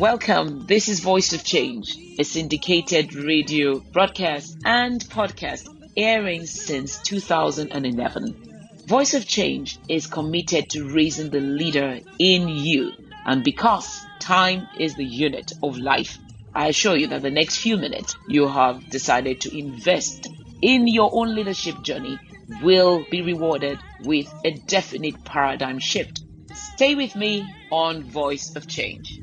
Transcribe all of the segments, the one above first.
Welcome. This is Voice of Change, a syndicated radio broadcast and podcast airing since 2011. Voice of Change is committed to raising the leader in you. And because time is the unit of life, I assure you that the next few minutes you have decided to invest in your own leadership journey will be rewarded with a definite paradigm shift. Stay with me on Voice of Change.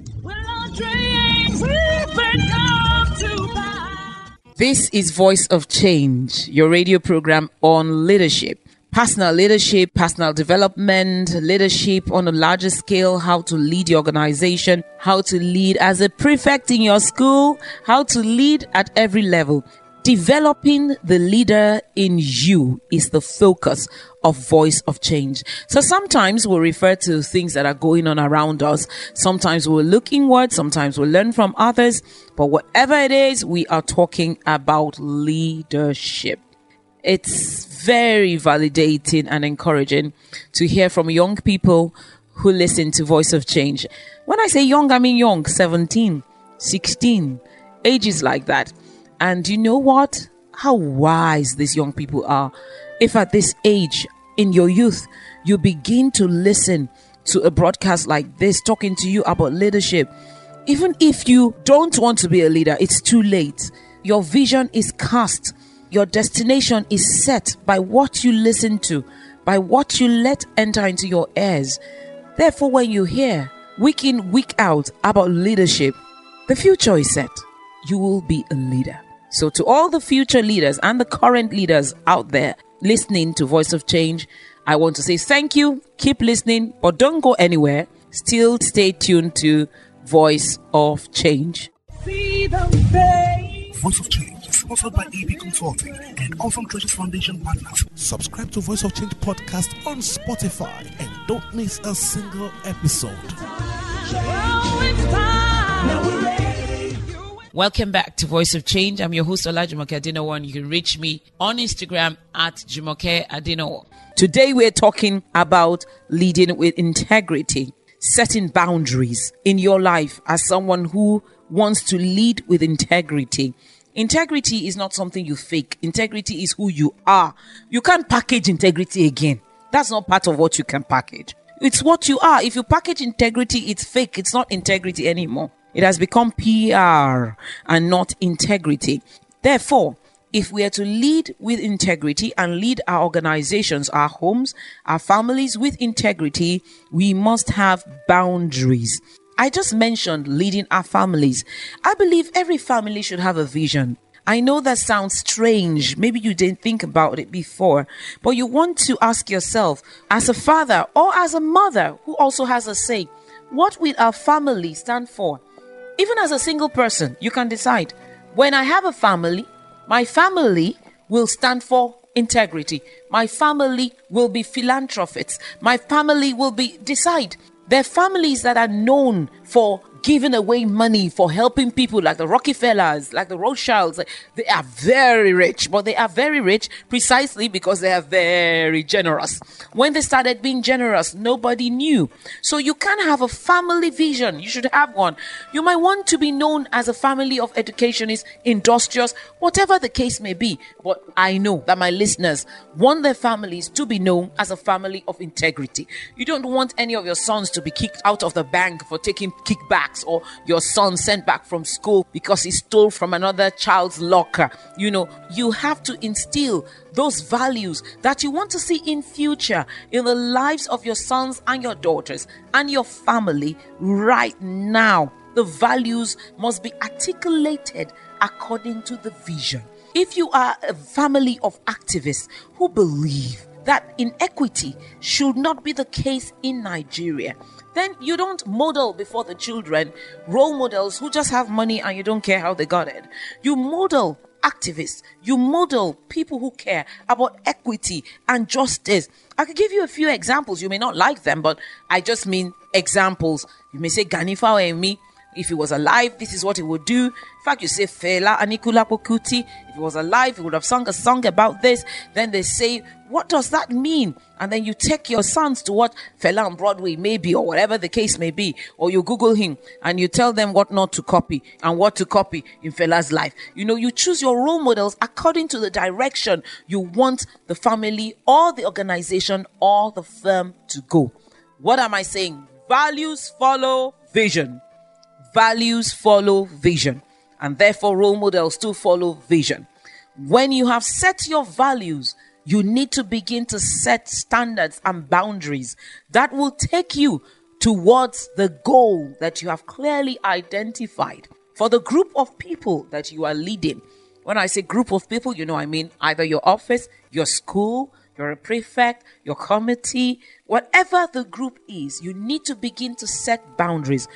This is Voice of Change, your radio program on leadership. Personal leadership, personal development, leadership on a larger scale, how to lead your organization, how to lead as a prefect in your school, how to lead at every level. Developing the leader in you is the focus of voice of change. So sometimes we'll refer to things that are going on around us. Sometimes we'll look inward. Sometimes we'll learn from others. But whatever it is, we are talking about leadership. It's very validating and encouraging to hear from young people who listen to Voice of Change. When I say young, I mean young, 17, 16, ages like that. And you know what? How wise these young people are. If at this age, in your youth, you begin to listen to a broadcast like this talking to you about leadership, even if you don't want to be a leader, it's too late. Your vision is cast, your destination is set by what you listen to, by what you let enter into your ears. Therefore, when you hear week in, week out about leadership, the future is set. You will be a leader. So, to all the future leaders and the current leaders out there listening to Voice of Change, I want to say thank you. Keep listening, but don't go anywhere. Still stay tuned to Voice of Change. Voice of Change is sponsored by EB Consulting and Awesome Treasures Foundation partners. Subscribe to Voice of Change podcast on Spotify and don't miss a single episode. Welcome back to Voice of Change. I'm your host, Olajumoke Adenowo, you can reach me on Instagram at Jumoke Adenowo. Today, we're talking about leading with integrity, setting boundaries in your life as someone who wants to lead with integrity. Integrity is not something you fake. Integrity is who you are. You can't package integrity again. That's not part of what you can package. It's what you are. If you package integrity, it's fake. It's not integrity anymore. It has become PR and not integrity. Therefore, if we are to lead with integrity and lead our organizations, our homes, our families with integrity, we must have boundaries. I just mentioned leading our families. I believe every family should have a vision. I know that sounds strange. Maybe you didn't think about it before, but you want to ask yourself, as a father or as a mother who also has a say, what will our family stand for? Even as a single person, you can decide. When I have a family, my family will stand for integrity. My family will be philanthropists. My family will be decide. They're families that are known for giving away money for helping people like the Rockefellers, like the Rothschilds. They are very rich, but they are very rich precisely because they are very generous. When they started being generous, nobody knew. So you can have a family vision. You should have one. You might want to be known as a family of educationists, industrious, whatever the case may be. But I know that my listeners want their families to be known as a family of integrity. You don't want any of your sons to be kicked out of the bank for taking or your son sent back from school because he stole from another child's locker. You know, you have to instill those values that you want to see in future in the lives of your sons and your daughters and your family right now. The values must be articulated according to the vision. If you are a family of activists who believe that inequity should not be the case in Nigeria, then you don't model before the children role models who just have money and you don't care how they got it. You model activists, you model people who care about equity and justice. I could give you a few examples. You may not like them, but I just mean examples. You may say Gani Fawehinmi, If he was alive, this is what he would do. In fact, you say Fela Anikulapo Kuti. If he was alive, he would have sung a song about this. Then they say, what does that mean? And then you take your sons to what Fela on Broadway maybe, or whatever the case may be, or you Google him and you tell them what not to copy and what to copy in Fela's life. You know, you choose your role models according to the direction you want the family or the organization or the firm to go. What am I saying? Values follow vision. Values follow vision. And therefore, role models too follow vision. When you have set your values, you need to begin to set standards and boundaries that will take you towards the goal that you have clearly identified for the group of people that you are leading. When I say group of people, you know, I mean either your office, your school, you're a prefect, your committee, whatever the group is, you need to begin to set boundaries.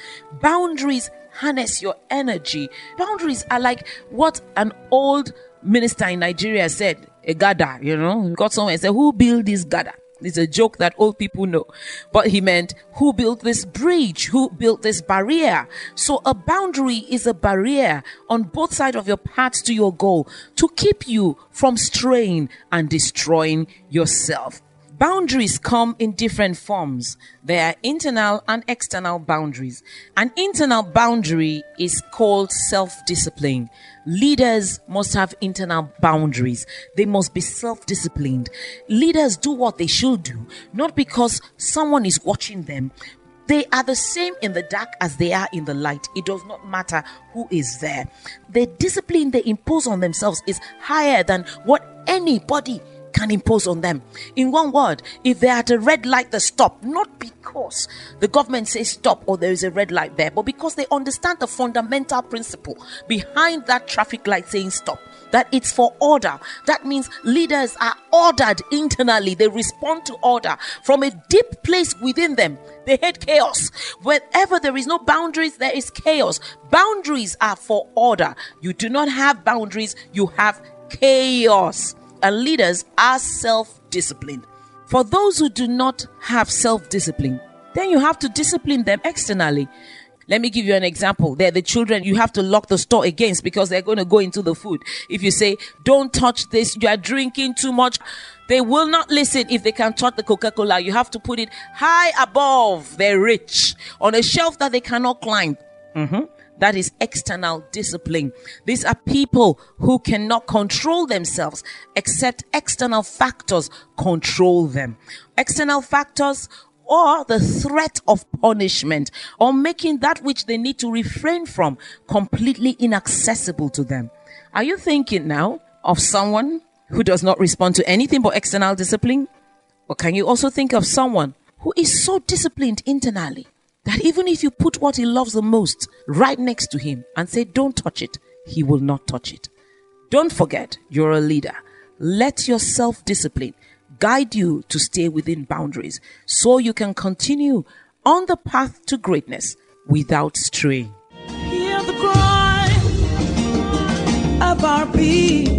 Boundaries harness your energy. Boundaries are like what an old minister in Nigeria said, a gada, you know, got someone and said, who built this gada? It's a joke that old people know. But he meant, who built this bridge? Who built this barrier? So a boundary is a barrier on both sides of your path to your goal to keep you from straying and destroying yourself. Boundaries come in different forms. There are internal and external boundaries. An internal boundary is called self-discipline. Leaders must have internal boundaries. They must be self-disciplined. Leaders do what they should do, not because someone is watching them, they are the same in the dark as they are in the light. It does not matter who is there. The discipline they impose on themselves is higher than what anybody can impose on them. In one word, if they're at a red light, they stop, not because the government says stop or there is a red light there, but because they understand the fundamental principle behind that traffic light saying stop. That it's for order. That means leaders are ordered internally. They respond to order from a deep place within them. They hate chaos. Wherever there is no boundaries, there is chaos. Boundaries are for order. You do not have boundaries, you have chaos and leaders are self disciplined. For those who do not have self discipline, then you have to discipline them externally. Let me give you an example. They're the children you have to lock the store against because they're going to go into the food. If you say, don't touch this, you are drinking too much, they will not listen if they can touch the Coca-Cola. You have to put it high above their reach on a shelf that they cannot climb. Mm-hmm. That is external discipline. These are people who cannot control themselves except external factors control them. External factors or the threat of punishment or making that which they need to refrain from completely inaccessible to them. Are you thinking now of someone who does not respond to anything but external discipline? Or can you also think of someone who is so disciplined internally that even if you put what he loves the most right next to him and say, don't touch it, he will not touch it. Don't forget, you're a leader. Let your self discipline guide you to stay within boundaries so you can continue on the path to greatness without straying. Hear the cry of our people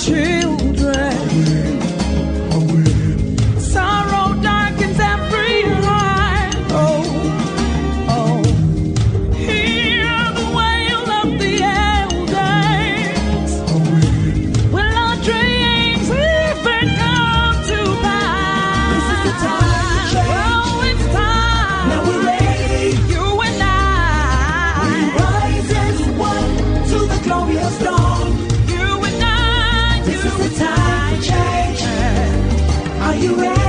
去。Are you ready?